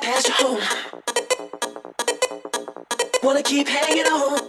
past your home. Wanna keep hanging on.